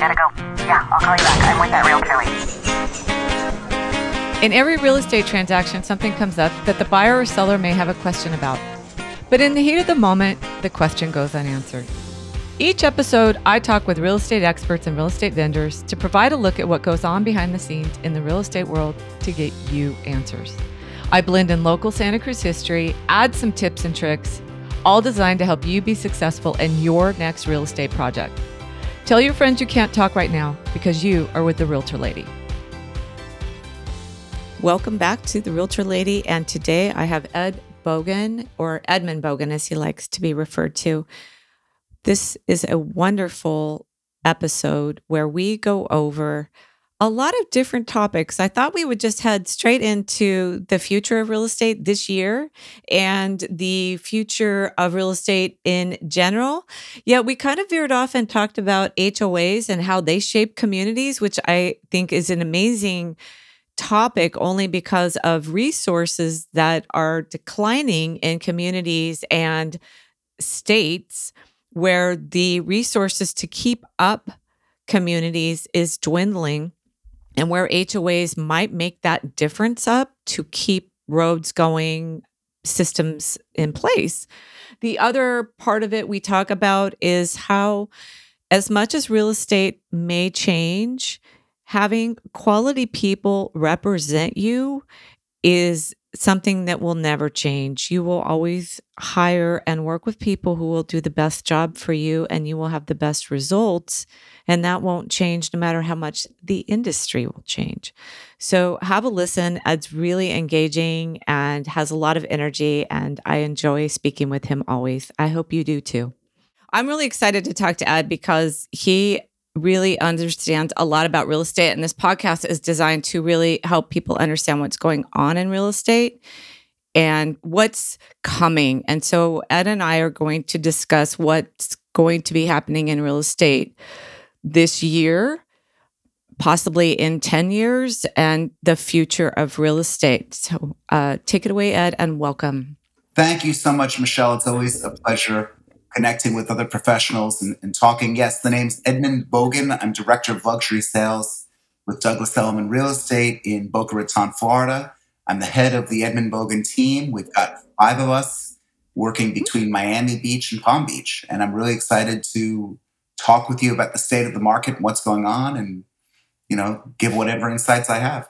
Gotta go. Yeah, I'll call you back. I'm with that realtor In every real estate transaction, something comes up that the buyer or seller may have a question about. But in the heat of the moment, the question goes unanswered. Each episode, I talk with real estate experts and real estate vendors to provide a look at what goes on behind the scenes in the real estate world to get you answers. I blend in local Santa Cruz history, add some tips and tricks, all designed to help you be successful in your next real estate project. Tell your friends you can't talk right now because you are with the Realtor Lady. Welcome back to the Realtor Lady. And today I have Ed Bogen, or Edmund Bogen as he likes to be referred to. This is a wonderful episode where we go over a lot of different topics. I thought we would just head straight into the future of real estate this year and the future of real estate in general. Yet we kind of veered off and talked about HOAs and how they shape communities, which I think is an amazing topic only because of resources that are declining in communities and states where the resources to keep up communities is dwindling and where HOAs might make that difference up to keep roads going, systems in place. The other part of it we talk about is how, as much as real estate may change, having quality people represent you is something that will never change. You will always hire and work with people who will do the best job for you and you will have the best results. And that won't change no matter how much the industry will change. So have a listen. Ed's really engaging and has a lot of energy. And I enjoy speaking with him always. I hope you do too. I'm really excited to talk to Ed because he really understands a lot about real estate. And this podcast is designed to really help people understand what's going on in real estate and what's coming. And so Ed and I are going to discuss what's going to be happening in real estate this year, possibly in 10 years, and the future of real estate. So uh, take it away, Ed, and welcome. Thank you so much, Michelle. It's always a pleasure connecting with other professionals and, and, talking. Yes, the name's Edmund Bogen. I'm Director of Luxury Sales with Douglas Elliman Real Estate in Boca Raton, Florida. I'm the head of the Edmund Bogen team. We've got five of us working between Miami Beach and Palm Beach. And I'm really excited to talk with you about the state of the market and what's going on and, you know, give whatever insights I have.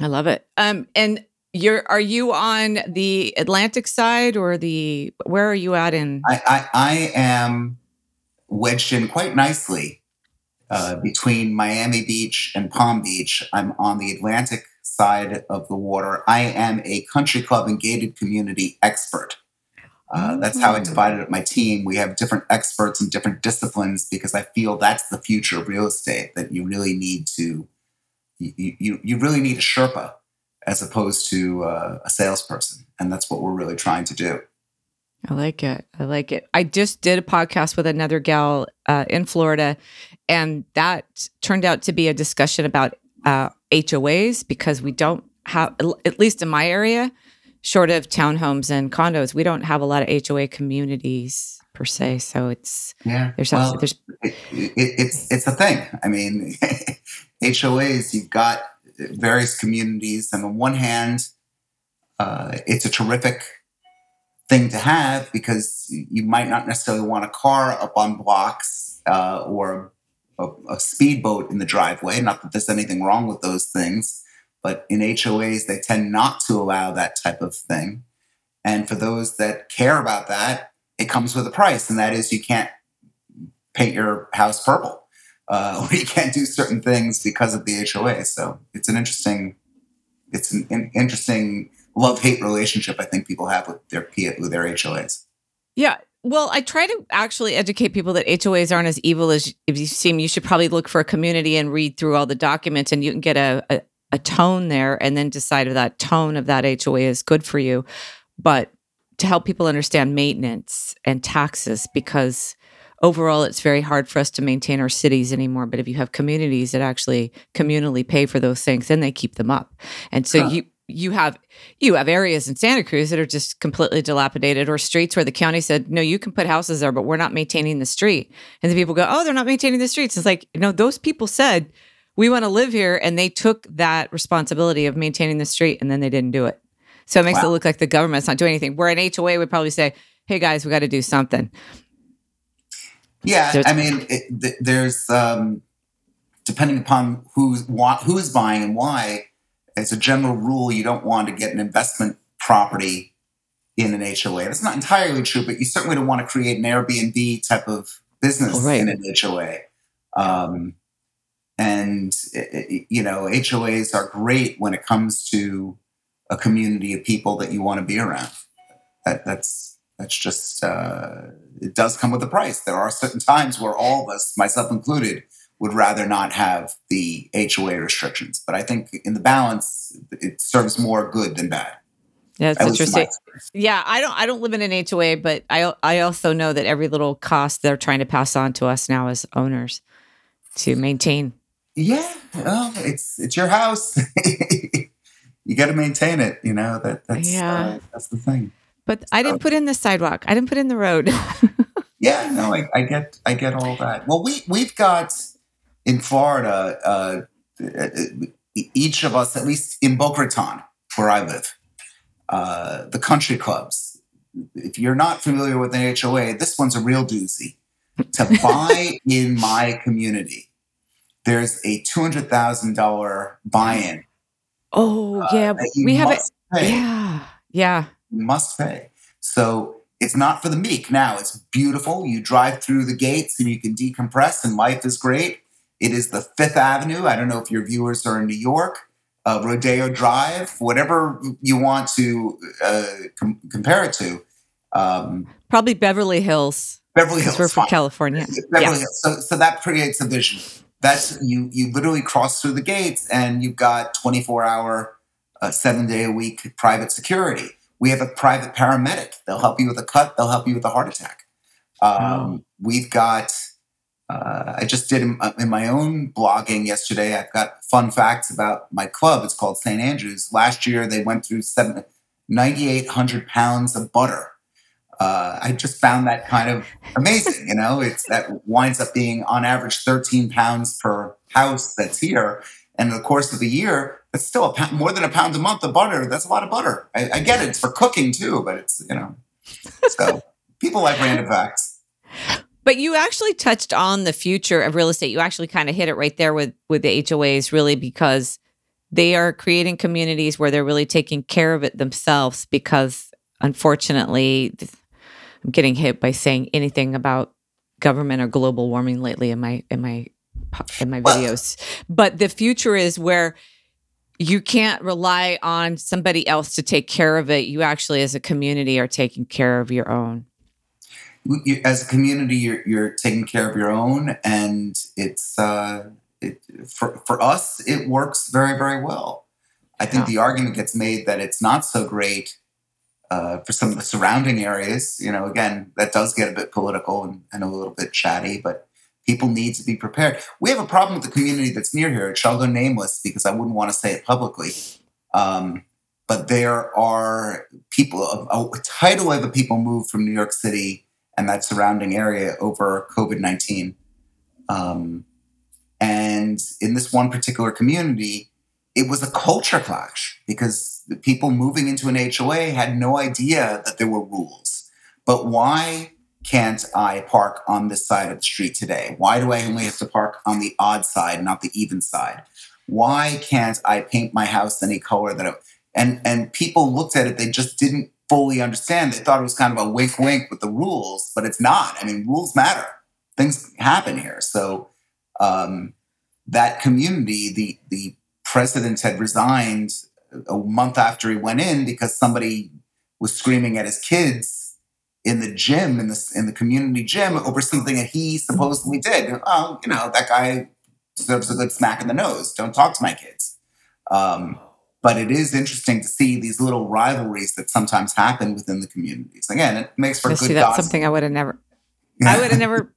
I love it. Um, and you're are you on the Atlantic side or the where are you at in? I I, I am wedged in quite nicely uh, between Miami Beach and Palm Beach. I'm on the Atlantic side of the water. I am a country club and gated community expert. Uh, that's how I mm. divided up my team. We have different experts in different disciplines because I feel that's the future of real estate. That you really need to, you you, you really need a Sherpa as opposed to uh, a salesperson. And that's what we're really trying to do. I like it. I like it. I just did a podcast with another gal uh, in Florida, and that turned out to be a discussion about uh, HOAs because we don't have, at least in my area, short of townhomes and condos, we don't have a lot of HOA communities per se. So it's yeah. There's well, there's it, it, it's it's a thing. I mean, HOAs. You've got various communities. And on one hand, uh, it's a terrific thing to have because you might not necessarily want a car up on blocks uh, or a, a, speedboat in the driveway. Not that there's anything wrong with those things, but in HOAs, they tend not to allow that type of thing. And for those that care about that, it comes with a price, and that is you can't paint your house purple uh, you can't do certain things because of the HOA. So it's an interesting, it's an, an interesting love hate relationship I think people have with their with their HOAs. Yeah. Well, I try to actually educate people that HOAs aren't as evil as you seem. You should probably look for a community and read through all the documents, and you can get a, a, a tone there, and then decide if that tone of that HOA is good for you. But to help people understand maintenance and taxes, because overall it's very hard for us to maintain our cities anymore but if you have communities that actually communally pay for those things then they keep them up and so huh. you you have you have areas in Santa Cruz that are just completely dilapidated or streets where the county said, no, you can put houses there, but we're not maintaining the street. And the people go, oh, they're not maintaining the streets. It's like, no, those people said, we want to live here. And they took that responsibility of maintaining the street and then they didn't do it. So it makes wow. it look like the government's not doing anything. Where an HOA would probably say, hey guys, we got to do something. Yeah. There's- I mean, it, th- there's, um, depending upon who's, who's buying and why, as a general rule, you don't want to get an investment property in an HOA. That's not entirely true, but you certainly don't want to create an Airbnb type of business right. in an HOA. Um, and you know, HOAs are great when it comes to a community of people that you want to be around. That, that's that's just uh, it does come with a price. There are certain times where all of us, myself included, would rather not have the HOA restrictions. But I think in the balance, it serves more good than bad. Yeah, that's interesting. Yeah, I don't I don't live in an HOA, but I I also know that every little cost they're trying to pass on to us now as owners to maintain. Yeah, well, it's it's your house. you got to maintain it. You know that that's yeah. Uh, that's the thing. But I didn't put in the sidewalk. I didn't put in the road. yeah, no, I, I get I get all that. Well, we we've got in Florida, uh, each of us, at least in Boca Raton, where I live, uh, the country clubs. If you're not familiar with an HOA, this one's a real doozy. To buy in my community, there's a two hundred thousand dollar buy-in. Oh uh, yeah, we have it. Yeah, yeah. Must pay. So it's not for the meek. Now it's beautiful. You drive through the gates and you can decompress, and life is great. It is the Fifth Avenue. I don't know if your viewers are in New York, uh, Rodeo Drive, whatever you want to uh, com- compare it to. Um, Probably Beverly Hills. Beverly Hills. We're from California. Beverly Hills. So, so that creates a vision. That's you. You literally cross through the gates, and you've got 24 hour, uh, seven day a week private security. We have a private paramedic. They'll help you with a cut. They'll help you with a heart attack. Um, oh. We've got uh, I just did in, uh, in, my own blogging yesterday. I've got fun facts about my club. It's called St. Andrews. Last year, they went through 9,800 pounds of butter. Uh, I just found that kind of amazing. You know, it's that winds up being on average 13 pounds per house that's here. And in the course of the year, it's still a pound, more than a pound a month of butter. That's a lot of butter. I, I get it. It's for cooking too, but it's, you know, so people like random facts. But you actually touched on the future of real estate. You actually kind of hit it right there with with the HOAs, really, because they are creating communities where they're really taking care of it themselves. Because unfortunately, I'm getting hit by saying anything about government or global warming lately in my in my in my videos. But the future is where you can't rely on somebody else to take care of it. You actually, as a community, are taking care of your own as a community, you're, you're taking care of your own, and it's uh, it, for for us, it works very very well. I think yeah. the argument gets made that it's not so great uh, for some of the surrounding areas. You know, again, that does get a bit political and, and, a little bit chatty, but people need to be prepared. We have a problem with the community that's near here. It shall go nameless because I wouldn't want to say it publicly. Um, but there are people, a, a tidal wave of people moved from New York City and that surrounding area over COVID 19. Um, and in this one particular community, it was a culture clash because the people moving into an HOA had no idea that there were rules. But why can't I park on this side of the street today? Why do I only have to park on the odd side, not the even side? Why can't I paint my house any color that I, and and people looked at it, they just didn't fully understand. They thought it was kind of a wink wink with the rules, but it's not. I mean, rules matter. Things happen here. So um, that community, the the president had resigned a month after he went in because somebody was screaming at his kids in the gym in the in the community gym over something that he supposedly did. Oh, you know that guy deserves a good smack in the nose. Don't talk to my kids. Um, but it is interesting to see these little rivalries that sometimes happen within the communities. Again, it makes for good. That's gossip. something I would have never. I would have never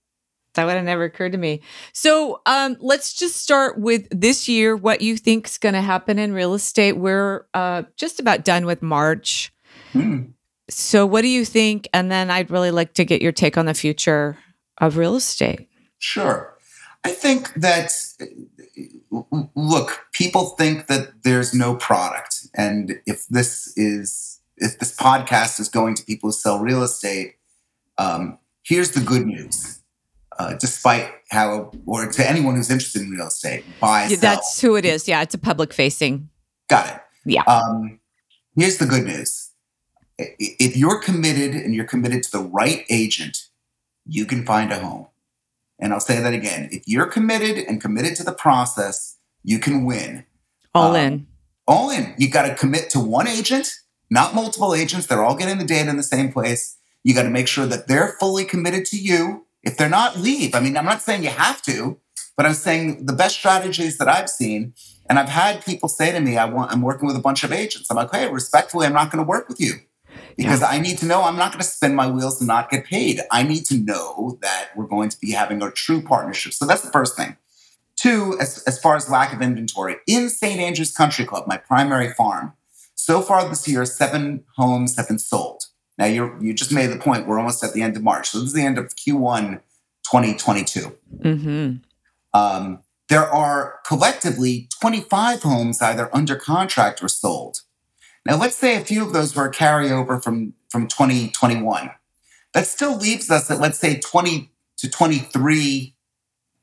That would have never occurred to me. So um, let's just start with this year. What you think is going to happen in real estate? We're uh, just about done with March. Hmm. So what do you think? And then I'd really like to get your take on the future of real estate. Sure. I think that look, people think that there's no product, and if this is if this podcast is going to people who sell real estate, um, here's the good news. Uh, despite how, or to anyone who's interested in real estate, buy. Yeah, that's who it is. Yeah, it's a public facing. Got it. Yeah. Um, here's the good news. If you're committed and you're committed to the right agent, you can find a home. And I'll say that again. If you're committed and committed to the process, you can win. All um, in. All in. You got to commit to one agent, not multiple agents. They're all getting the data in the same place. You got to make sure that they're fully committed to you. If they're not, leave. I mean, I'm not saying you have to, but I'm saying the best strategies that I've seen, and I've had people say to me, I want, I'm working with a bunch of agents. I'm like, hey, respectfully, I'm not going to work with you because yeah. I need to know I'm not going to spin my wheels and not get paid. I need to know that we're going to be having a true partnership. So that's the first thing. Two, as, as far as lack of inventory, in St. Andrews Country Club, my primary farm, so far this year, seven homes have been sold. Now you you just made the point. We're almost at the end of March, so this is the end of Q1 2022. Mm-hmm. Um, there are collectively 25 homes either under contract or sold. Now, let's say a few of those were carryover from, from 2021. That still leaves us at, let's say, 20 to 23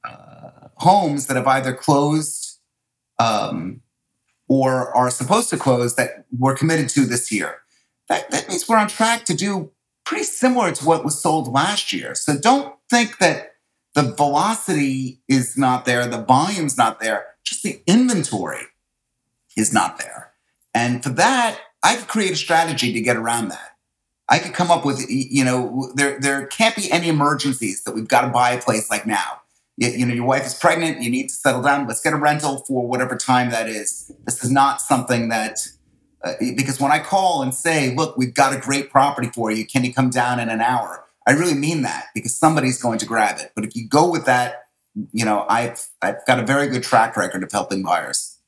uh, homes that have either closed um, or are supposed to close that we're committed to this year. That, that means we're on track to do pretty similar to what was sold last year. So don't think that the velocity is not there, the volume's not there, just the inventory is not there. And for that, I could create a strategy to get around that. I could come up with, you know, there there can't be any emergencies that we've got to buy a place like now. You, you, know, your wife is pregnant, you need to settle down. Let's get a rental for whatever time that is. This is not something that uh, because when I call and say, "Look, we've got a great property for you. Can you come down in an hour?" I really mean that because somebody's going to grab it. But if you go with that, you know, I've I've got a very good track record of helping buyers.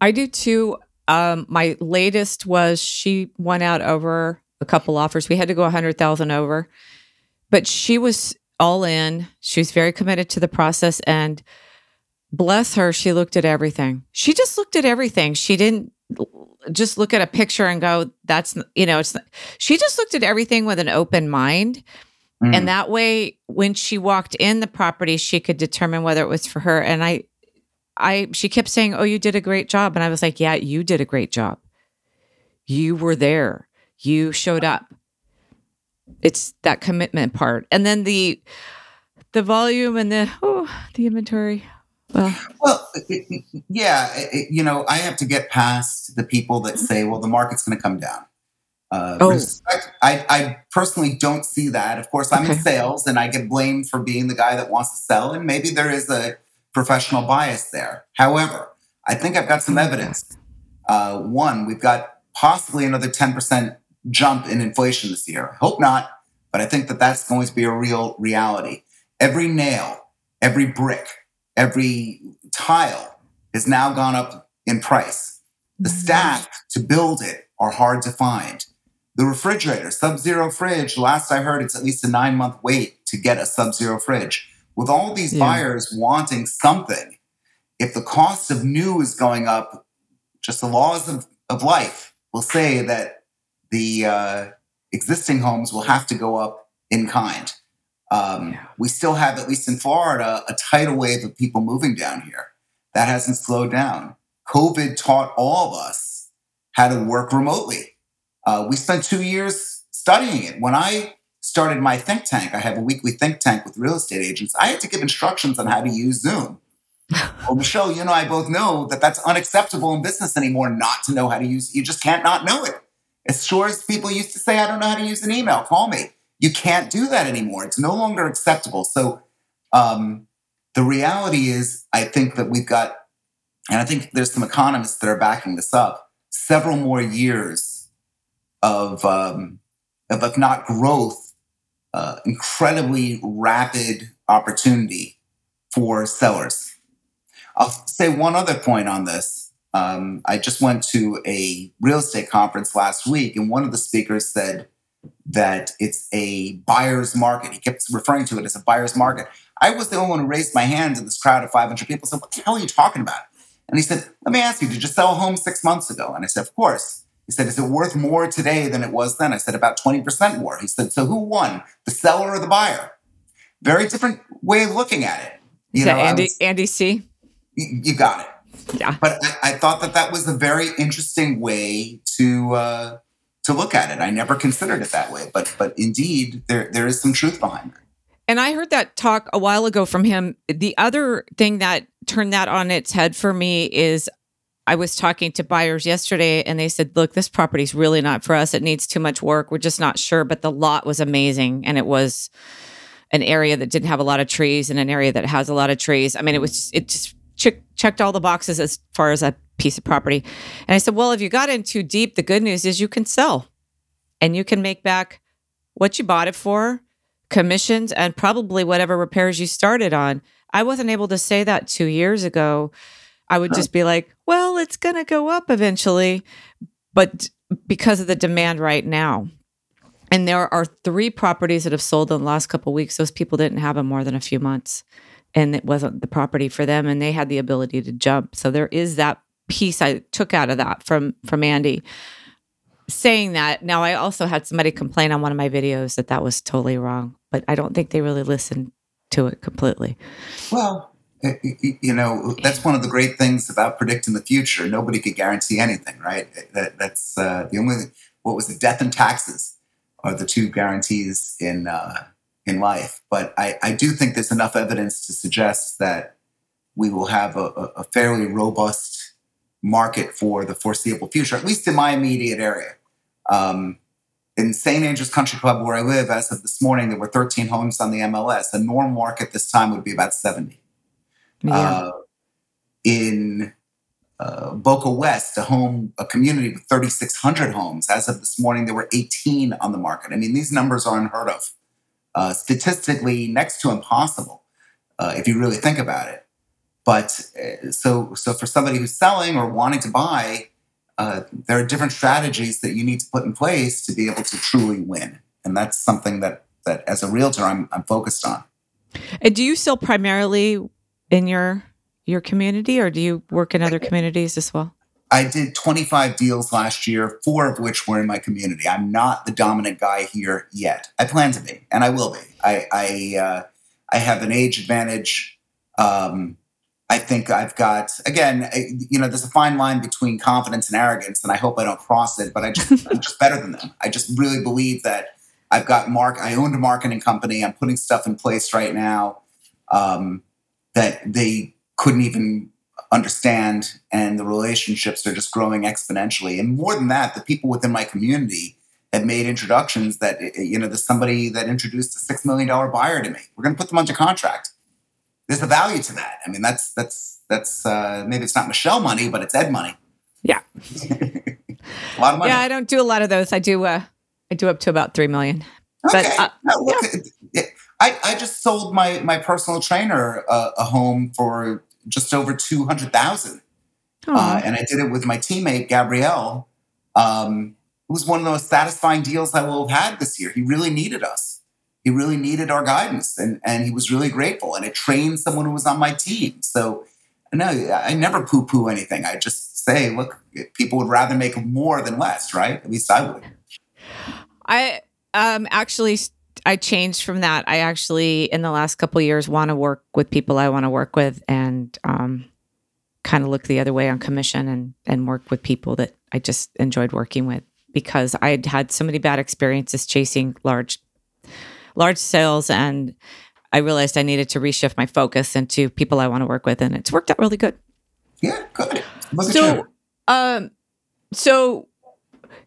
I do too. Um, my latest was she went out over a couple offers. We had to go a hundred thousand over, but she was all in. She was very committed to the process, and bless her, she looked at everything. She just looked at everything. She didn't just look at a picture and go, "That's you know." It's she just looked at everything with an open mind. Mm. And that way, when she walked in the property, she could determine whether it was for her. And I, I she kept saying, "Oh, you did a great job." And I was like, "Yeah, you did a great job. You were there. You showed up." It's that commitment part. And then the the volume and the oh, the inventory. Well, well, yeah, it, you know, I have to get past the people that say, "Well, the market's going to come down." Uh, oh. Respect, I, I, personally don't see that. Of course, I'm okay. in sales, and I get blamed for being the guy that wants to sell. And maybe there is a professional bias there. However, I think I've got some evidence. Uh, one, we've got possibly another 10% jump in inflation this year. I hope not, but I think that that's going to be a real reality. Every nail, every brick, every tile has now gone up in price. The mm-hmm. staff to build it are hard to find. The refrigerator, sub zero fridge, last I heard, it's at least a nine month wait to get a sub zero fridge with all these yeah. buyers wanting something, if the cost of new is going up, just the laws of, of life will say that the uh, existing homes will have to go up in kind. Um, yeah. We still have, at least in Florida, a tidal wave of people moving down here. That hasn't slowed down. COVID taught all of us how to work remotely. Uh, we spent two years studying it. When I started my think tank. I have a weekly think tank with real estate agents. I had to give instructions on how to use Zoom. well, Michelle, you and I both know that that's unacceptable in business anymore not to know how to use You just can't not know it. As sure as people used to say, I don't know how to use an email, call me. You can't do that anymore. It's no longer acceptable. So um, the reality is, I think that we've got, and I think there's some economists that are backing this up, several more years of, um, of if not growth, uh, incredibly rapid opportunity for sellers. I'll say one other point on this. Um, I just went to a real estate conference last week, and one of the speakers said that it's a buyer's market. He kept referring to it as a buyer's market. I was the only one who raised my hand in this crowd of 500 people. Said, "What the hell are you talking about?" And he said, "Let me ask you, did you sell a home six months ago?" And I said, "Of course." He said, "Is it worth more today than it was then?" I said, "About 20% more." He said, "So who won, the seller or the buyer?" Very different way of looking at it. You Is know, Andy was, Andy C? You got it. Yeah. But I, I, thought that that was a very interesting way to uh, to look at it. I never considered it that way, but but indeed, there there is some truth behind it. And I heard that talk a while ago from him. The other thing that turned that on its head for me is I was talking to buyers yesterday and they said, look, this property's really not for us. It needs too much work. We're just not sure. But the lot was amazing. And it was an area that didn't have a lot of trees and an area that has a lot of trees. I mean, it was, it just checked all the boxes as far as a piece of property. And I said, well, if you got in too deep, the good news is you can sell and you can make back what you bought it for commissions and probably whatever repairs you started on. I wasn't able to say that two years ago. I would just be like, well, it's going to go up eventually. But because of the demand right now, and there are three properties that have sold in the last couple weeks, those people didn't have them more than a few months. And it wasn't the property for them, and they had the ability to jump. So there is that piece I took out of that from from Andy saying that now i also had somebody complain on one of my videos that that was totally wrong but i don't think they really listened to it completely well you know that's one of the great things about predicting the future nobody could guarantee anything right that, that's uh, the only what was it death and taxes are the two guarantees in uh, in life but I, I do think there's enough evidence to suggest that we will have a, a fairly robust market for the foreseeable future, at least in my immediate area. Um, in St. Andrews Country Club, where I live, as of this morning, there were 13 homes on the MLS. The normal market this time would be about 70. Yeah. Uh, in uh, Boca West, a home, a community with 3,600 homes, as of this morning, there were 18 on the market. I mean, these numbers are unheard of. Uh, statistically, next to impossible, uh, if you really think about it. But uh, so, so for somebody who's selling or wanting to buy, uh, there are different strategies that you need to put in place to be able to truly win, and that's something that that as a realtor I'm, I'm focused on. And do you sell primarily in your your community, or do you work in other communities as well? I did 25 deals last year, four of which were in my community. I'm not the dominant guy here yet. I plan to be, and I will be. I I, uh, I have an age advantage. Um, I think I've got again, you know, there's a fine line between confidence and arrogance, and I hope I don't cross it. But I just, I'm just better than them. I just really believe that I've got mark. I owned a marketing company. I'm putting stuff in place right now um, that they couldn't even understand, and the relationships are just growing exponentially. And more than that, the people within my community have made introductions that you know, there's somebody that introduced a six million dollar buyer to me. We're going to put them under contract there's a value to that. I mean, that's that's that's uh, maybe it's not Michelle money, but it's Ed money. Yeah, a lot of money. Yeah, I don't do a lot of those. I do. Uh, I do up to about three million. Okay. But, uh, look, yeah. I I just sold my my personal trainer uh, a home for just over two hundred thousand, uh, and I did it with my teammate Gabrielle. Um, it was one of the most satisfying deals I will have had this year. He really needed us he really needed our guidance and, and he was really grateful. And it trained someone who was on my team. So, no, I never poo poo anything. I just say, look, people would rather make more than less, right? At least I would. I um, actually I changed from that. I actually in the last couple years want to work with people I want to work with and um, kind of look the other way on commission and and work with people that I just enjoyed working with because I had had so many bad experiences chasing large large sales and I realized I needed to reshift my focus into people I want to work with, and it's worked out really good. Yeah, good. Look so, um, so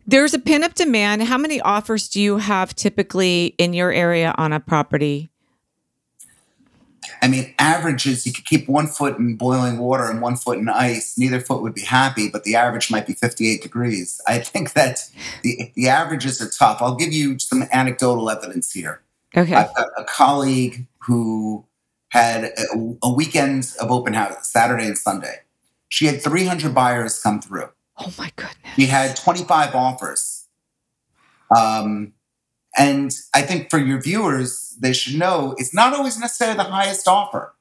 there's a pin up demand. How many offers do you have typically in your area on a property? I mean, averages, you could keep one foot in boiling water and one foot in ice. Neither foot would be happy, but the average might be 58 degrees. I think that the, the averages are tough. I'll give you some anecdotal evidence here. Okay. I've got a colleague who had a, a weekend of open house, Saturday and Sunday. She had 300 buyers come through. Oh my goodness. She had 25 offers. Um, and I think for your viewers, they should know it's not always necessarily the highest offer.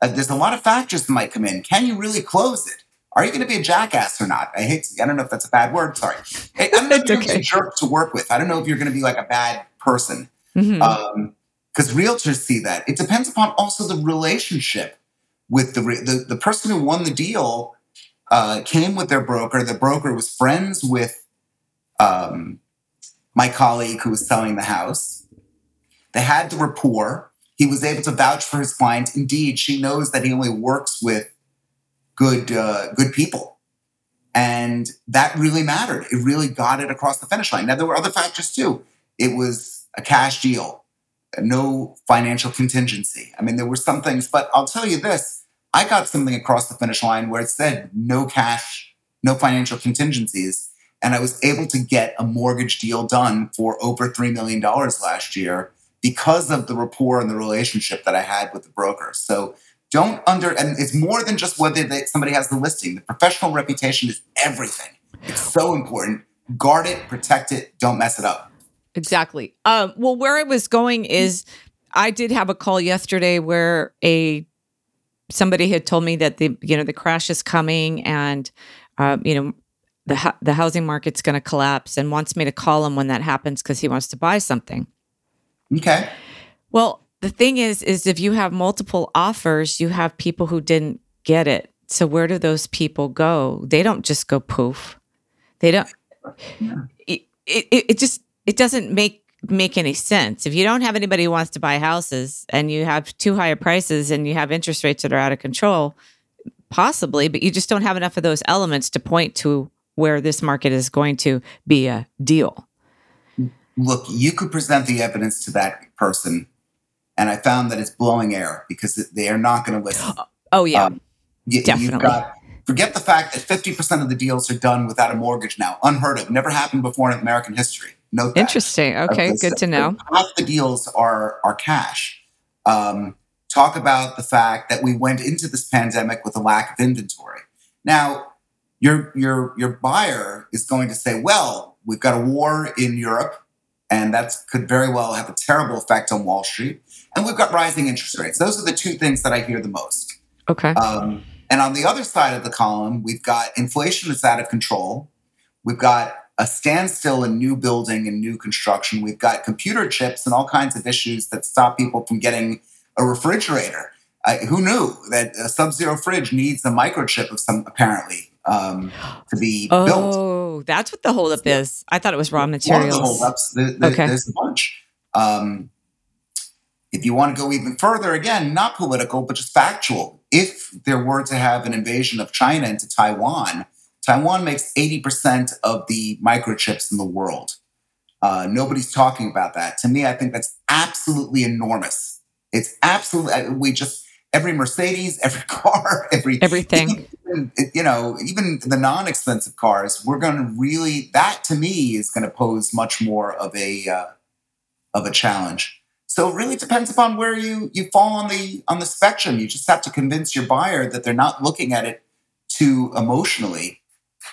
Uh, there's a lot of factors that might come in. Can you really close it? Are you going to be a jackass or not? I hate. To, I don't know if that's a bad word. Sorry. I don't know if you're okay. a jerk to work with. I don't know if you're going to be like a bad person. Mm-hmm. Um, because realtors see that. It depends upon also the relationship with the the, the person who won the deal. Uh, came with their broker. The broker was friends with um, my colleague who was selling the house. They had the rapport. He was able to vouch for his client. Indeed, she knows that he only works with good uh, good people, and that really mattered. It really got it across the finish line. Now there were other factors too. It was a cash deal, no financial contingency. I mean, there were some things, but I'll tell you this: I got something across the finish line where it said no cash, no financial contingencies and I was able to get a mortgage deal done for over $3 million last year because of the rapport and the relationship that I had with the broker. So don't under, and it's more than just whether they, somebody has the listing. The professional reputation is everything. It's so important. Guard it, protect it, don't mess it up. Exactly. Um, well, where I was going is I did have a call yesterday where a somebody had told me that the you know the crash is coming and uh, you know the the housing market's going to collapse and wants me to call him when that happens because he wants to buy something. Okay. Well, the thing is, is if you have multiple offers, you have people who didn't get it. So where do those people go? They don't just go poof. They don't. Yeah. It, it, it just it doesn't make make any sense. If you don't have anybody who wants to buy houses and you have too high prices and you have interest rates that are out of control, possibly, but you just don't have enough of those elements to point to where this market is going to be a deal. Look, you could present the evidence to that person, and I found that it's blowing air because they are not going to listen. Oh yeah, um, you, definitely. Got, forget the fact that fifty percent of the deals are done without a mortgage now. Unheard of. Never happened before in American history. Note that. Interesting. Okay, good to know. Half the deals are are cash. Um, talk about the fact that we went into this pandemic with a lack of inventory. Now, your your your buyer is going to say, "Well, we've got a war in Europe, and that could very well have a terrible effect on Wall Street, and we've got rising interest rates." Those are the two things that I hear the most. Okay. Um, and on the other side of the column, we've got inflation that's out of control. We've got a standstill in new building and new construction. We've got computer chips and all kinds of issues that stop people from getting a refrigerator. Uh, who knew that a sub-zero fridge needs a microchip of some apparently um, to be oh, built. Oh, that's what the holdup is. I thought it was raw materials. One of the holdups. There, there, okay. There's a bunch. Um, if you want to go even further, again, not political, but just factual. If there were to have an invasion of China into Taiwan, Taiwan makes 80% of the microchips in the world. Uh, nobody's talking about that. To me, I think that's absolutely enormous. It's absolutely, we just, every Mercedes, every car, every everything. Even, you know, even the non-expensive cars, we're going to really that to me is going to pose much more of a uh, of a challenge. So it really depends upon where you you fall on the on the spectrum. You just have to convince your buyer that they're not looking at it too emotionally.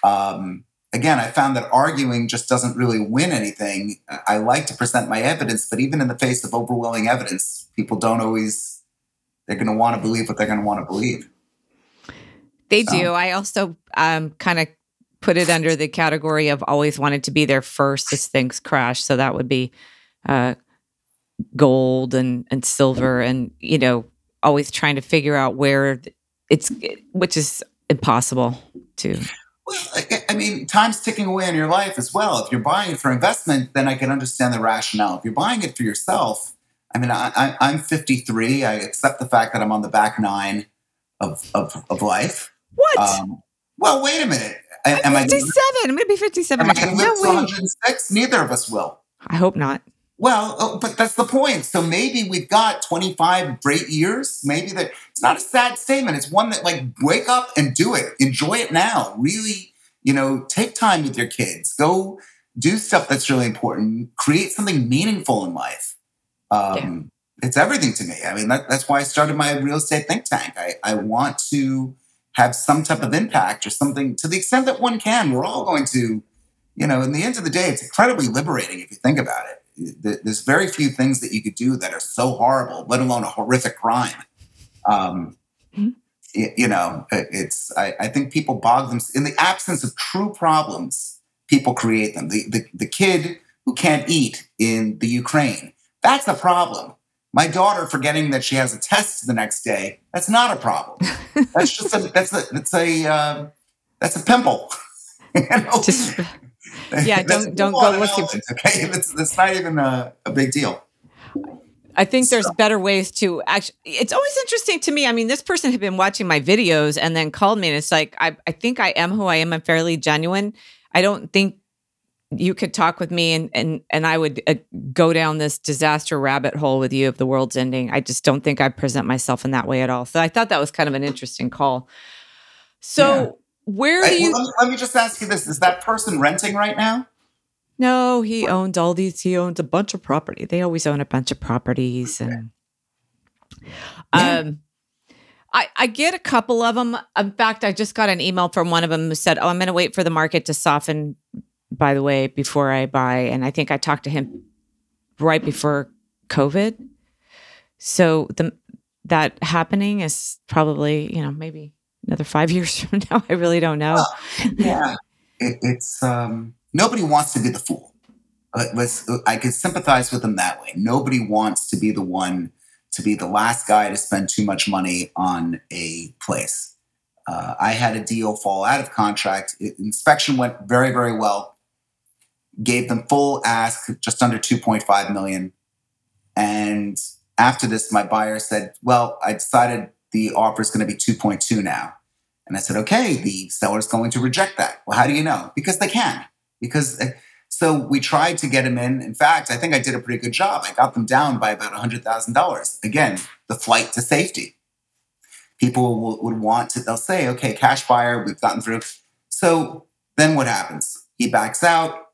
Um, again, I found that arguing just doesn't really win anything. I like to present my evidence, but even in the face of overwhelming evidence, people don't always they're going to want to believe what they're going to want to believe. They so. do. I also um, kind of put it under the category of always wanted to be there first as things crash. So that would be uh, gold and and silver, and you know, always trying to figure out where it's, which is impossible to. Well, I mean, time's ticking away in your life as well. If you're buying it for investment, then I can understand the rationale. If you're buying it for yourself, I mean, I, am 53. I accept the fact that I'm on the back nine of, of, of life. What? Um, well, wait a minute. I'm am 57. I, am going to be 57. Am I going to live 106? Neither of us will. I hope not. Well, oh, but that's the point. So maybe we've got 25 great years. Maybe that it's not a sad statement. It's one that like wake up and do it. Enjoy it now. Really, you know, take time with your kids. Go do stuff that's really important. Create something meaningful in life. Um, yeah. it's everything to me. I mean, that, that's why I started my real estate think tank. I, I want to have some type of impact or something to the extent that one can. We're all going to, you know, in the end of the day, it's incredibly liberating if you think about it. There's very few things that you could do that are so horrible, let alone a horrific crime. Um, mm-hmm. you, you know, it's, I, I think people bog them in the absence of true problems, people create them. The, the, the kid who can't eat in the Ukraine, that's a problem my daughter forgetting that she has a test the next day, that's not a problem. That's just a, that's a, that's a, uh, that's a pimple. you know? Just, yeah, don't, don't go looking. Okay. it's, that's not even a, a big deal. I think there's better ways to actually. It's always interesting to me. I mean, this person had been watching my videos and then called me, and it's like, I, I think I am who I am. I'm fairly genuine. I don't think you could talk with me and and and I would uh, go down this disaster rabbit hole with you of the world's ending. I just don't think I present myself in that way at all. So I thought that was kind of an interesting call. So. Where do you? Let me, let me just ask you this: Is that person renting right now? No, he owns all these. He owns a bunch of property. They always own a bunch of properties, and um, I I get a couple of them. In fact, I just got an email from one of them who said, "Oh, I'm going to wait for the market to soften by the way, before I buy. And I think I talked to him right before COVID. So the that happening is probably, you know, maybe another five years from now. I really don't know. Well, yeah. It, it's um nobody wants to be the fool. But let's I could sympathize with them that way. Nobody wants to be the one to be the last guy to spend too much money on a place. Uh, I had a deal fall out of contract. It, inspection went very, very well gave them full ask, just under 2.5 million. And after this, my buyer said, Well, I decided the offer is going to be 2.2 now. And I said, Okay, the seller is going to reject that. Well, how do you know? Because they can. Because eh, so we tried to get him in. In fact, I think I did a pretty good job. I got them down by about $100,000. Again, the flight to safety. People will, would want to, they'll say, okay, cash buyer, we've gotten through. So then what happens? He backs out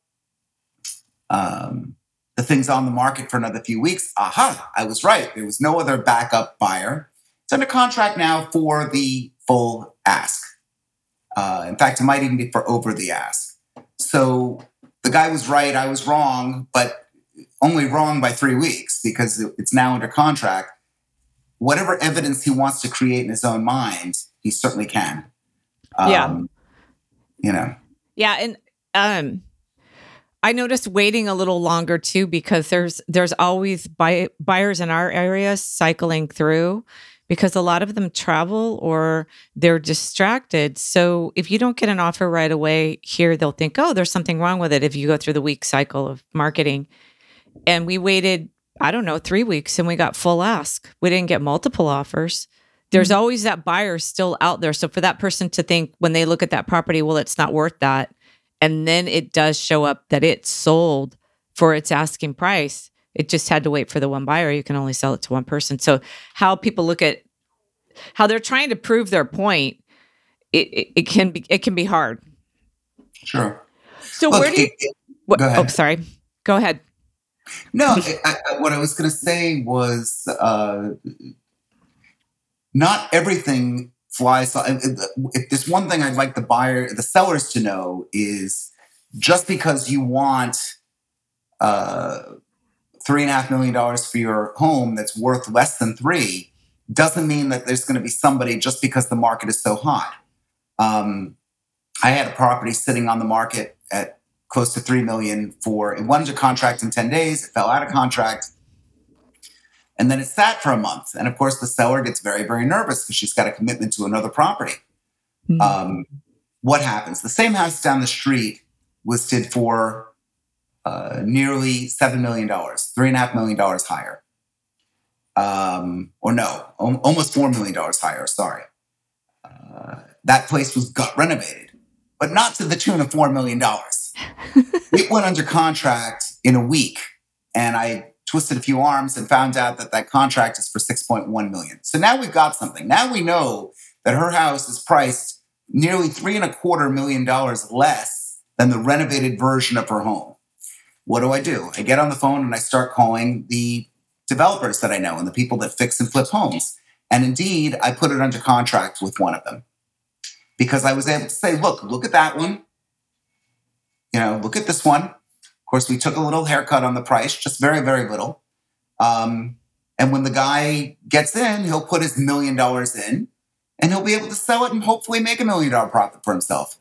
um, the thing's on the market for another few weeks. Aha, I was right. There was no other backup buyer. It's under contract now for the full ask. Uh, in fact, it might even be for over the ask. So the guy was right. I was wrong, but only wrong by three weeks because it's now under contract. Whatever evidence he wants to create in his own mind, he certainly can. Um, yeah. You know. Yeah, and um, I noticed waiting a little longer too because there's there's always buy, buyers in our area cycling through because a lot of them travel or they're distracted. So if you don't get an offer right away here, they'll think, "Oh, there's something wrong with it." If you go through the week cycle of marketing, and we waited, I don't know, three weeks, and we got full ask. We didn't get multiple offers. There's mm-hmm. always that buyer still out there. So for that person to think when they look at that property, well, it's not worth that and then it does show up that it's sold for its asking price. It just had to wait for the one buyer. You can only sell it to one person. So how people look at how they're trying to prove their point, it, it, it can be it can be hard. Sure. So Look, where do you? It, what, oh, sorry. Go ahead. No, I, I, what I was going to say was uh, not everything flies. If there's one thing I'd like the buyer, the sellers to know is just because you want uh, three and a half million dollars for your home that's worth less than three doesn't mean that there's going to be somebody just because the market is so hot. Um, I had a property sitting on the market at close to three million for it went into contract in 10 days, it fell out of contract. And then it sat for a month. And of course, the seller gets very, very nervous because she's got a commitment to another property. Mm-hmm. Um, what happens? The same house down the street listed for uh, nearly $7 million, $3.5 million higher. Um, or no, almost $4 million higher, sorry. Uh, that place was gut renovated, but not to the tune of $4 million. it went under contract in a week. And I twisted a few arms and found out that that contract is for 6.1 million. So now we've got something. Now we know that her house is priced nearly three and a quarter million dollars less than the renovated version of her home. What do I do? I get on the phone and I start calling the developers that I know and the people that fix and flip homes. And indeed, I put it under contract with one of them because I was able to say, look, look at that one. You know, look at this one. Of course, we took a little haircut on the price, just very, very little. Um, and when the guy gets in, he'll put his million dollars in and he'll be able to sell it and hopefully make a million dollar profit for himself.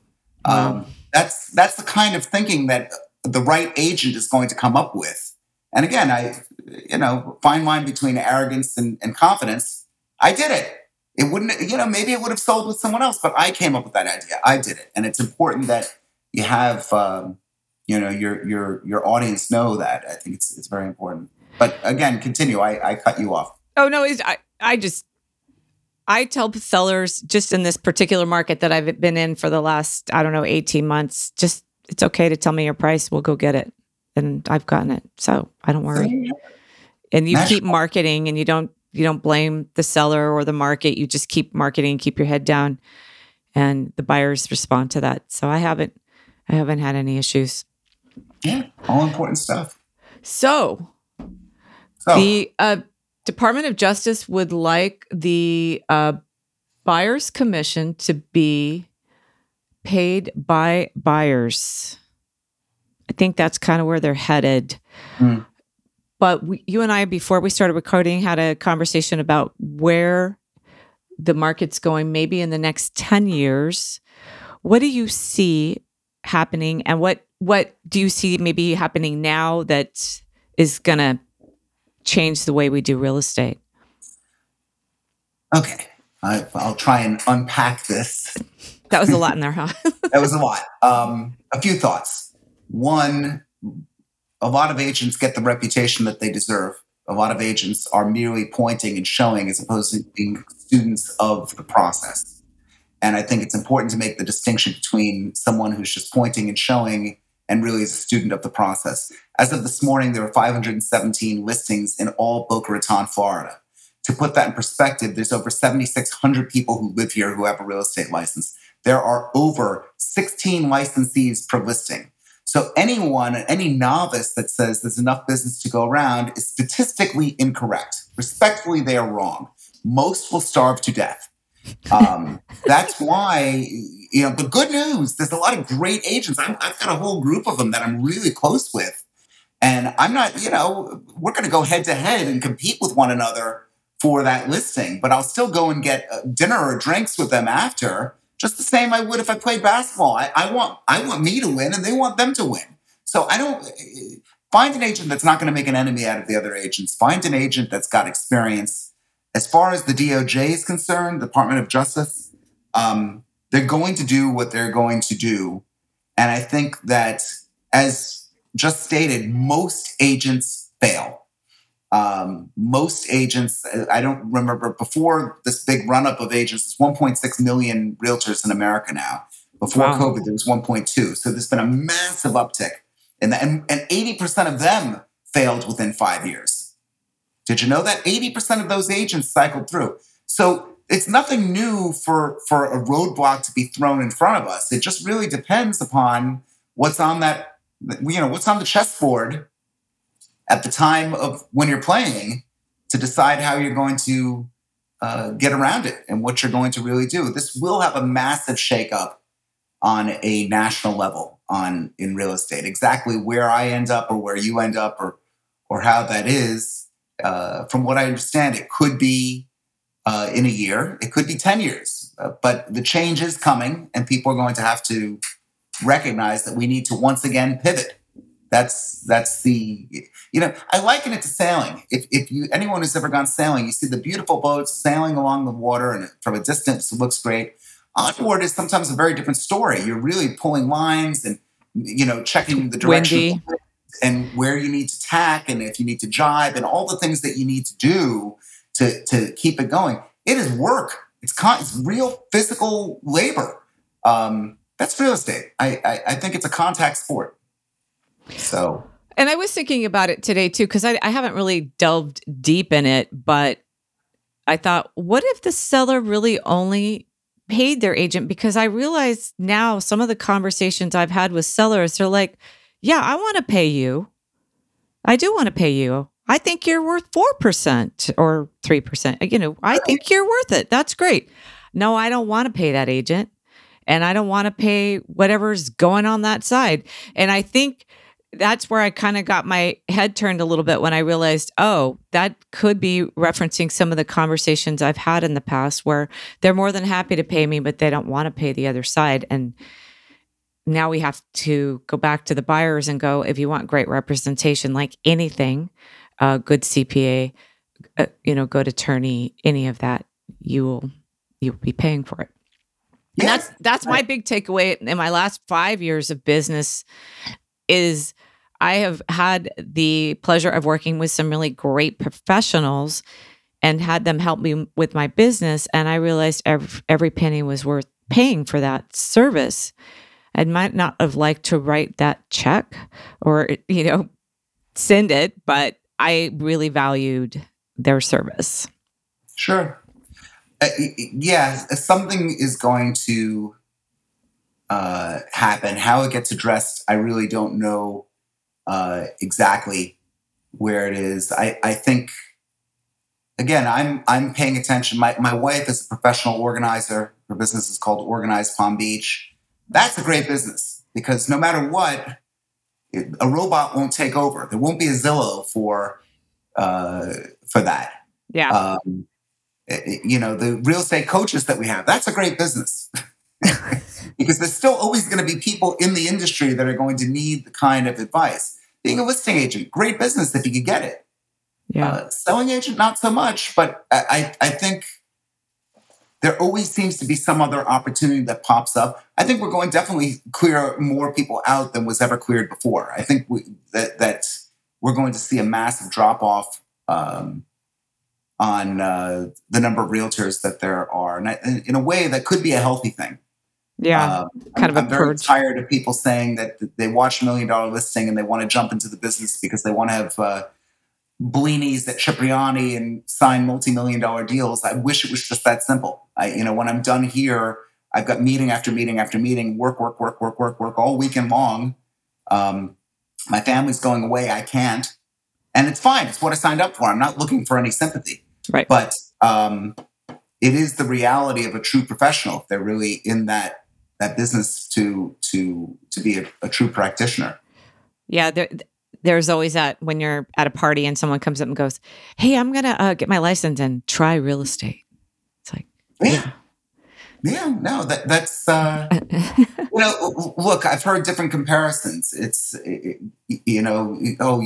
Wow. Um, that's that's the kind of thinking that the right agent is going to come up with. And again, I, you know, fine line between arrogance and, and confidence. I did it. It wouldn't, you know, maybe it would have sold with someone else, but I came up with that idea. I did it, and it's important that you have, um, you know, your your your audience know that. I think it's it's very important. But again, continue. I, I cut you off. Oh no, I I just I tell sellers just in this particular market that I've been in for the last I don't know eighteen months. Just it's okay to tell me your price. We'll go get it, and I've gotten it, so I don't worry. And you keep marketing, and you don't you don't blame the seller or the market. You just keep marketing, keep your head down, and the buyers respond to that. So I haven't I haven't had any issues. Yeah, all important stuff. So, so. the uh, Department of Justice would like the uh, buyer's commission to be paid by buyers. I think that's kind of where they're headed. Mm. But we, you and I, before we started recording, had a conversation about where the market's going, maybe in the next 10 years. What do you see happening? And what, what do you see maybe happening now that is going to change the way we do real estate? Okay. I, will try and unpack this. That was a lot in there, huh? that was a lot. Um, a few thoughts. One, a lot of agents get the reputation that they deserve. A lot of agents are merely pointing and showing as opposed to being students of the process. And I think it's important to make the distinction between someone who's just pointing and showing and really is a student of the process. As of this morning, there were 517 listings in all Boca Raton, Florida. To put that in perspective, there's over 7,600 people who live here who have a real estate license. There are over 16 licensees per listing. So anyone, any novice that says there's enough business to go around is statistically incorrect. Respectfully, they are wrong. Most will starve to death. Um, that's why, you know, the good news, there's a lot of great agents. i have got a whole group of them that I'm really close with. And I'm not, you know, we're going to go head to head and compete with one another for that listing, but I'll still go and get uh, dinner or drinks with them after just the same I would if I played basketball. I, I want I want me to win, and they want them to win. So I don't find an agent that's not going to make an enemy out of the other agents. Find an agent that's got experience. As far as the DOJ is concerned, Department of Justice, um, they're going to do what they're going to do, and I think that as just stated, most agents fail. Um, most agents, I don't remember before this big run up of agents, there's 1.6 million realtors in America now. Before wow. COVID, there was 1.2. So there's been a massive uptick. In that, and, and 80% of them failed within five years. Did you know that? 80% of those agents cycled through. So it's nothing new for, for a roadblock to be thrown in front of us. It just really depends upon what's on that, you know, what's on the chessboard at the time of when you're playing to decide how you're going to uh, get around it and what you're going to really do. This will have a massive shakeup on a national level on in real estate. Exactly where I end up or where you end up or or how that is, uh, from what I understand, it could be uh, in a year, it could be ten years, uh, but the change is coming, and people are going to have to recognize that we need to once again pivot that's that's the you know I liken it to sailing. If if you anyone who's ever gone sailing, you see the beautiful boats sailing along the water, and from a distance it looks great. Onboard is sometimes a very different story. You're really pulling lines and you know checking the direction and where you need to tack, and if you need to jibe, and all the things that you need to do to to keep it going. It is work. It's con- it's real physical labor. Um, that's real estate. I, I I think it's a contact sport. So, and I was thinking about it today too, because I, I haven't really delved deep in it, but I thought, what if the seller really only paid their agent? Because I realize now some of the conversations I've had with sellers, they're like, yeah, I want to pay you. I do want to pay you. I think you're worth 4% or 3%. You know, I think you're worth it. That's great. No, I don't want to pay that agent and I don't want to pay whatever's going on that side. And I think that's where I kind of got my head turned a little bit when I realized, oh, that could be referencing some of the conversations I've had in the past where they're more than happy to pay me, but they don't want to pay the other side. And now we have to go back to the buyers and go, if you want great representation, like anything, uh, good CPA, uh, you know, good attorney, any of that, you will you'll be paying for it. And that's that's my big takeaway in my last five years of business is I have had the pleasure of working with some really great professionals and had them help me with my business. And I realized every, every penny was worth paying for that service. I might not have liked to write that check or, you know, send it, but I really valued their service. Sure. Uh, yeah, something is going to uh, happen. How it gets addressed, I really don't know uh, exactly where it is. I, I think again, I'm I'm paying attention. My my wife is a professional organizer. Her business is called Organized Palm Beach. That's a great business because no matter what, a robot won't take over. There won't be a Zillow for uh, for that. Yeah. Um, you know, the real estate coaches that we have, that's a great business. because there's still always going to be people in the industry that are going to need the kind of advice. Being a listing agent, great business if you could get it. Yeah. Uh, selling agent, not so much, but I, I think there always seems to be some other opportunity that pops up. I think we're going definitely clear more people out than was ever cleared before. I think we, that, that we're going to see a massive drop off um, on uh, the number of realtors that there are, and I, in a way that could be a healthy thing. Yeah, um, kind I'm, of a I'm very purge. tired of people saying that they watch Million Dollar Listing and they want to jump into the business because they want to have uh, blinis at Cipriani and sign multi-million dollar deals. I wish it was just that simple. I, you know, when I'm done here, I've got meeting after meeting after meeting, work, work, work, work, work, work all weekend long. Um, my family's going away. I can't, and it's fine. It's what I signed up for. I'm not looking for any sympathy. Right. But um, it is the reality of a true professional if they're really in that that business to to to be a, a true practitioner. Yeah, there, there's always that when you're at a party and someone comes up and goes, "Hey, I'm gonna uh, get my license and try real estate." It's like, yeah. Yeah, no, that that's uh, you know. Look, I've heard different comparisons. It's you know, oh,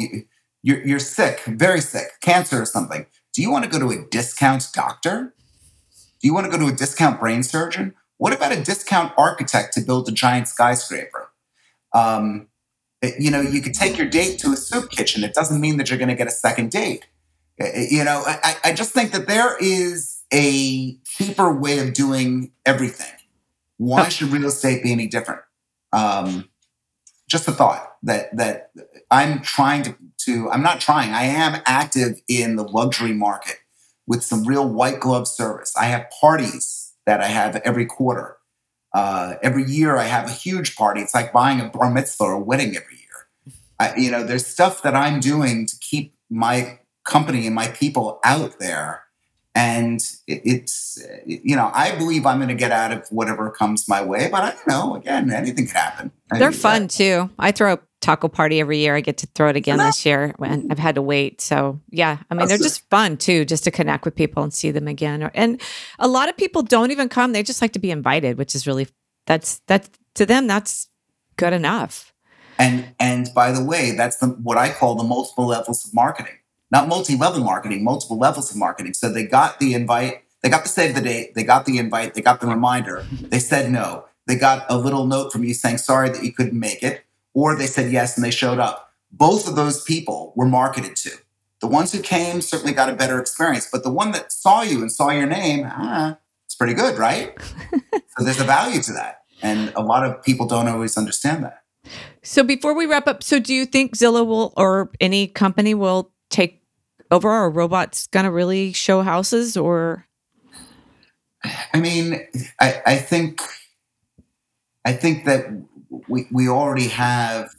you're you're sick, very sick, cancer or something. Do you want to go to a discount doctor? Do you want to go to a discount brain surgeon? What about a discount architect to build a giant skyscraper? Um, it, you know, you could take your date to a soup kitchen. It doesn't mean that you're going to get a second date. It, you know, I, I just think that there is a cheaper way of doing everything. Why should real estate be any different? Um, just a thought that that I'm trying to to, I'm not trying, I am active in the luxury market with some real white glove service. I have parties that I have every quarter. Uh, every year I have a huge party. It's like buying a bar mitzvah or a wedding every year. I, you know, there's stuff that I'm doing to keep my company and my people out there. And it, it's, you know, I believe I'm going to get out of whatever comes my way, but I don't know. Again, anything could happen. They're fun too. I throw taco party every year. I get to throw it again this year when I've had to wait. So yeah, I mean, they're just fun too, just to connect with people and see them again. And a lot of people don't even come. They just like to be invited, which is really, that's, that's to them, that's good enough. And, and by the way, that's the, what I call the multiple levels of marketing, not multi-level marketing, multiple levels of marketing. So they got the invite, they got the save the date, they got the invite, they got the reminder. They said no. They got a little note from you saying sorry that you couldn't make it or they said yes and they showed up. Both of those people were marketed to. The ones who came certainly got a better experience, but the one that saw you and saw your name, ah, it's pretty good, right? so there's a value to that. And a lot of people don't always understand that. So before we wrap up, so do you think Zillow will or any company will take over or robots going to really show houses or? I mean, I, I think, I think that we, we already have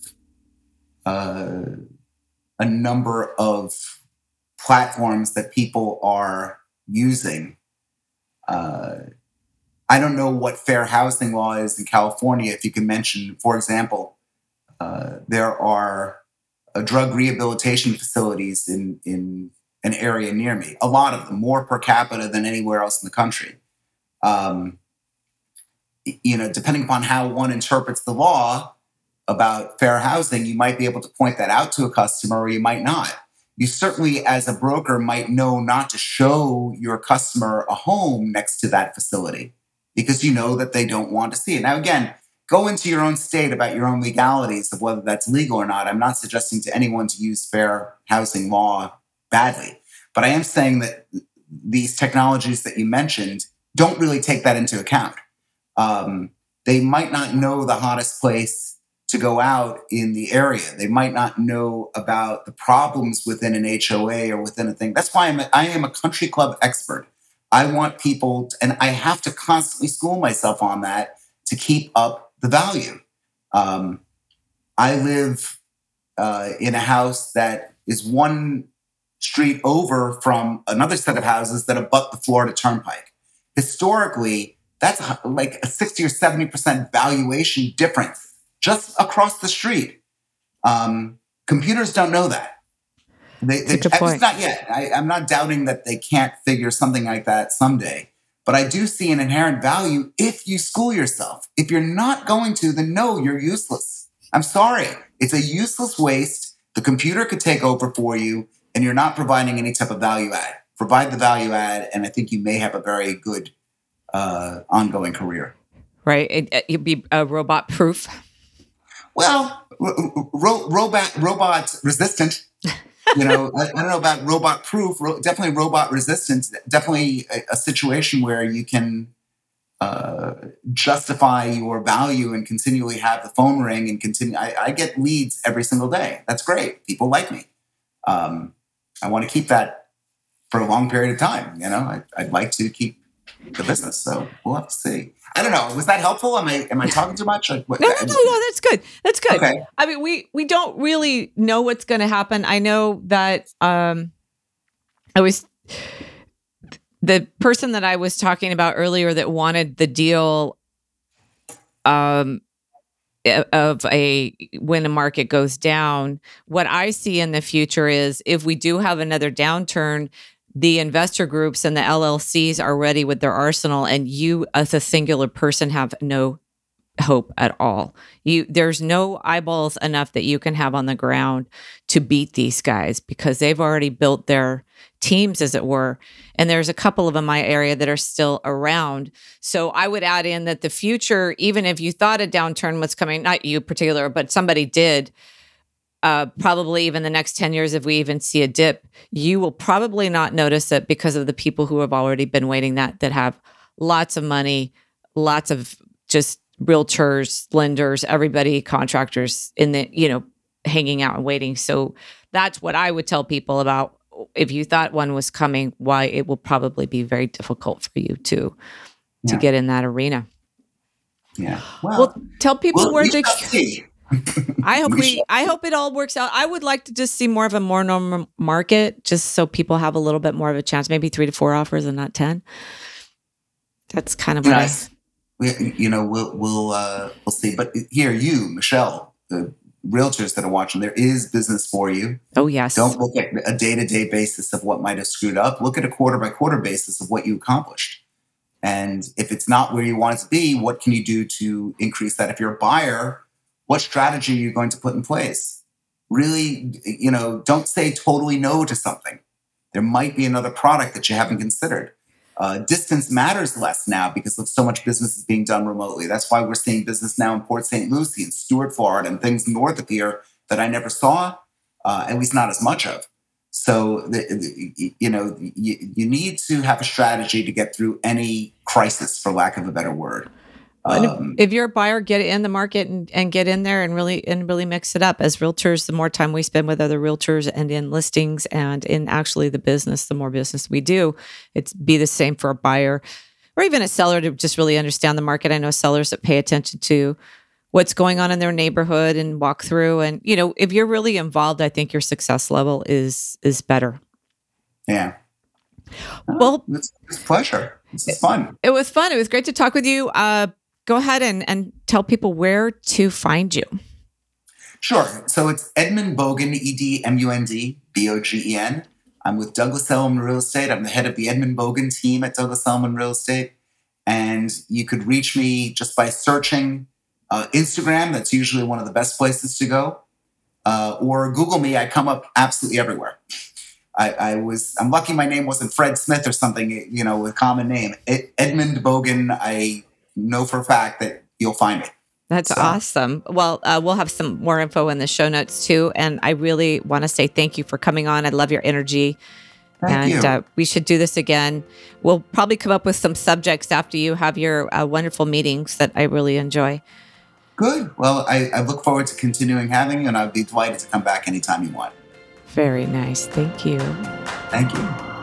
uh, a number of platforms that people are using. Uh, I don't know what fair housing law is in California. If you can mention, for example, uh, there are uh, drug rehabilitation facilities in in an area near me. A lot of them, more per capita than anywhere else in the country. Um, you know, depending upon how one interprets the law about fair housing, you might be able to point that out to a customer, or you might not. You certainly, as a broker, might know not to show your customer a home next to that facility because you know that they don't want to see it. Now, again, go into your own state about your own legalities of whether that's legal or not. I'm not suggesting to anyone to use fair housing law badly, but I am saying that these technologies that you mentioned don't really take that into account. Um, they might not know the hottest place to go out in the area. They might not know about the problems within an HOA or within a thing. That's why I'm a, I am a country club expert. I want people, to, and I have to constantly school myself on that to keep up the value. Um, I live uh, in a house that is one street over from another set of houses that abut the Florida Turnpike. Historically, that's like a 60 or 70% valuation difference just across the street. Um, computers don't know that. They, they, it's not yet. I, I'm not doubting that they can't figure something like that someday. But I do see an inherent value if you school yourself. If you're not going to, then no, you're useless. I'm sorry. It's a useless waste. The computer could take over for you, and you're not providing any type of value add. Provide the value add, and I think you may have a very good uh, ongoing career. Right. It, would be uh, robot proof. Well, ro- robot robot resistant you know, I, I, don't know about robot proof, ro- definitely robot resistance, definitely a, a situation where you can uh, justify your value and continually have the phone ring and continue. I, I get leads every single day. That's great. People like me. Um, I want to keep that for a long period of time. You know, I, I'd like to keep the business. So we'll have to see. I don't know. Was that helpful? Am I am I talking too much? Like, what, no, no, no, no. That's good. That's good. Okay. I mean, we we don't really know what's going to happen. I know that um, I was the person that I was talking about earlier that wanted the deal um of a when a market goes down what i see in the future is if we do have another downturn the investor groups and the LLCs are ready with their arsenal, and you, as a singular person, have no hope at all. You there's no eyeballs enough that you can have on the ground to beat these guys because they've already built their teams as it were and there's a couple of them in my area that are still around so i would add in that the future even if you thought a downturn was coming not you particular but somebody did uh, probably even the next 10 years, if we even see a dip, you will probably not notice it because of the people who have already been waiting that, that have lots of money, lots of just realtors, lenders, everybody, contractors in the, you know, hanging out and waiting. So that's what I would tell people about if you thought one was coming, why it will probably be very difficult for you to yeah. to get in that arena. Yeah. Well, well tell people well, where they I hope we I hope it all works out. I would like to just see more of a more normal market just so people have a little bit more of a chance, maybe 3 to 4 offers and not 10. That's kind of what nice. I we, you know, we'll we'll uh we'll see. But here you, Michelle, the realtors that are watching, there is business for you. Oh yes. Don't look at a day-to-day basis of what might have screwed up. Look at a quarter by quarter basis of what you accomplished. And if it's not where you want it to be, what can you do to increase that? If you're a buyer, what strategy are you going to put in place? Really, you know, don't say totally no to something. There might be another product that you haven't considered. Uh, distance matters less now because of so much business is being done remotely. That's why we're seeing business now in Port St. Lucie and Stuart, Florida, and things north of here that I never saw, uh, at least not as much of. So, the, the, you know, you, you need to have a strategy to get through any crisis, for lack of a better word. Um, if, if, you're a buyer, get in the market and, and get in there and really and really mix it up. As realtors, the more time we spend with other realtors and in listings and in actually the business, the more business we do. It's be the same for a buyer or even a seller to just really understand the market. I know sellers that pay attention to what's going on in their neighborhood and walk through. And you know, if you're really involved, I think your success level is is better. Yeah. Well, it's, it's a pleasure. This is fun. It was fun. It was great to talk with you. Uh, go ahead and, and tell people where to find you. Sure. So it's Edmund Bogen, E D M U N D B O G E N. I'm with Douglas Elliman Real Estate. I'm the head of the Edmund Bogen team at Douglas Elliman Real Estate. And you could reach me just by searching uh, Instagram. That's usually one of the best places to go. Uh, or Google me. I come up absolutely everywhere. I, I, was I'm lucky my name wasn't Fred Smith or something, you know, a common name. Edmund Bogen. I know for a fact that you'll find it. That's so. awesome. Well, uh, we'll have some more info in the show notes too. And I really want to say thank you for coming on. I love your energy. Thank and uh, we should do this again. We'll probably come up with some subjects after you have your uh, wonderful meetings that I really enjoy. Good. Well, I, I look forward to continuing having you, and I'd be delighted to come back anytime you want. Very nice. Thank you. Thank you.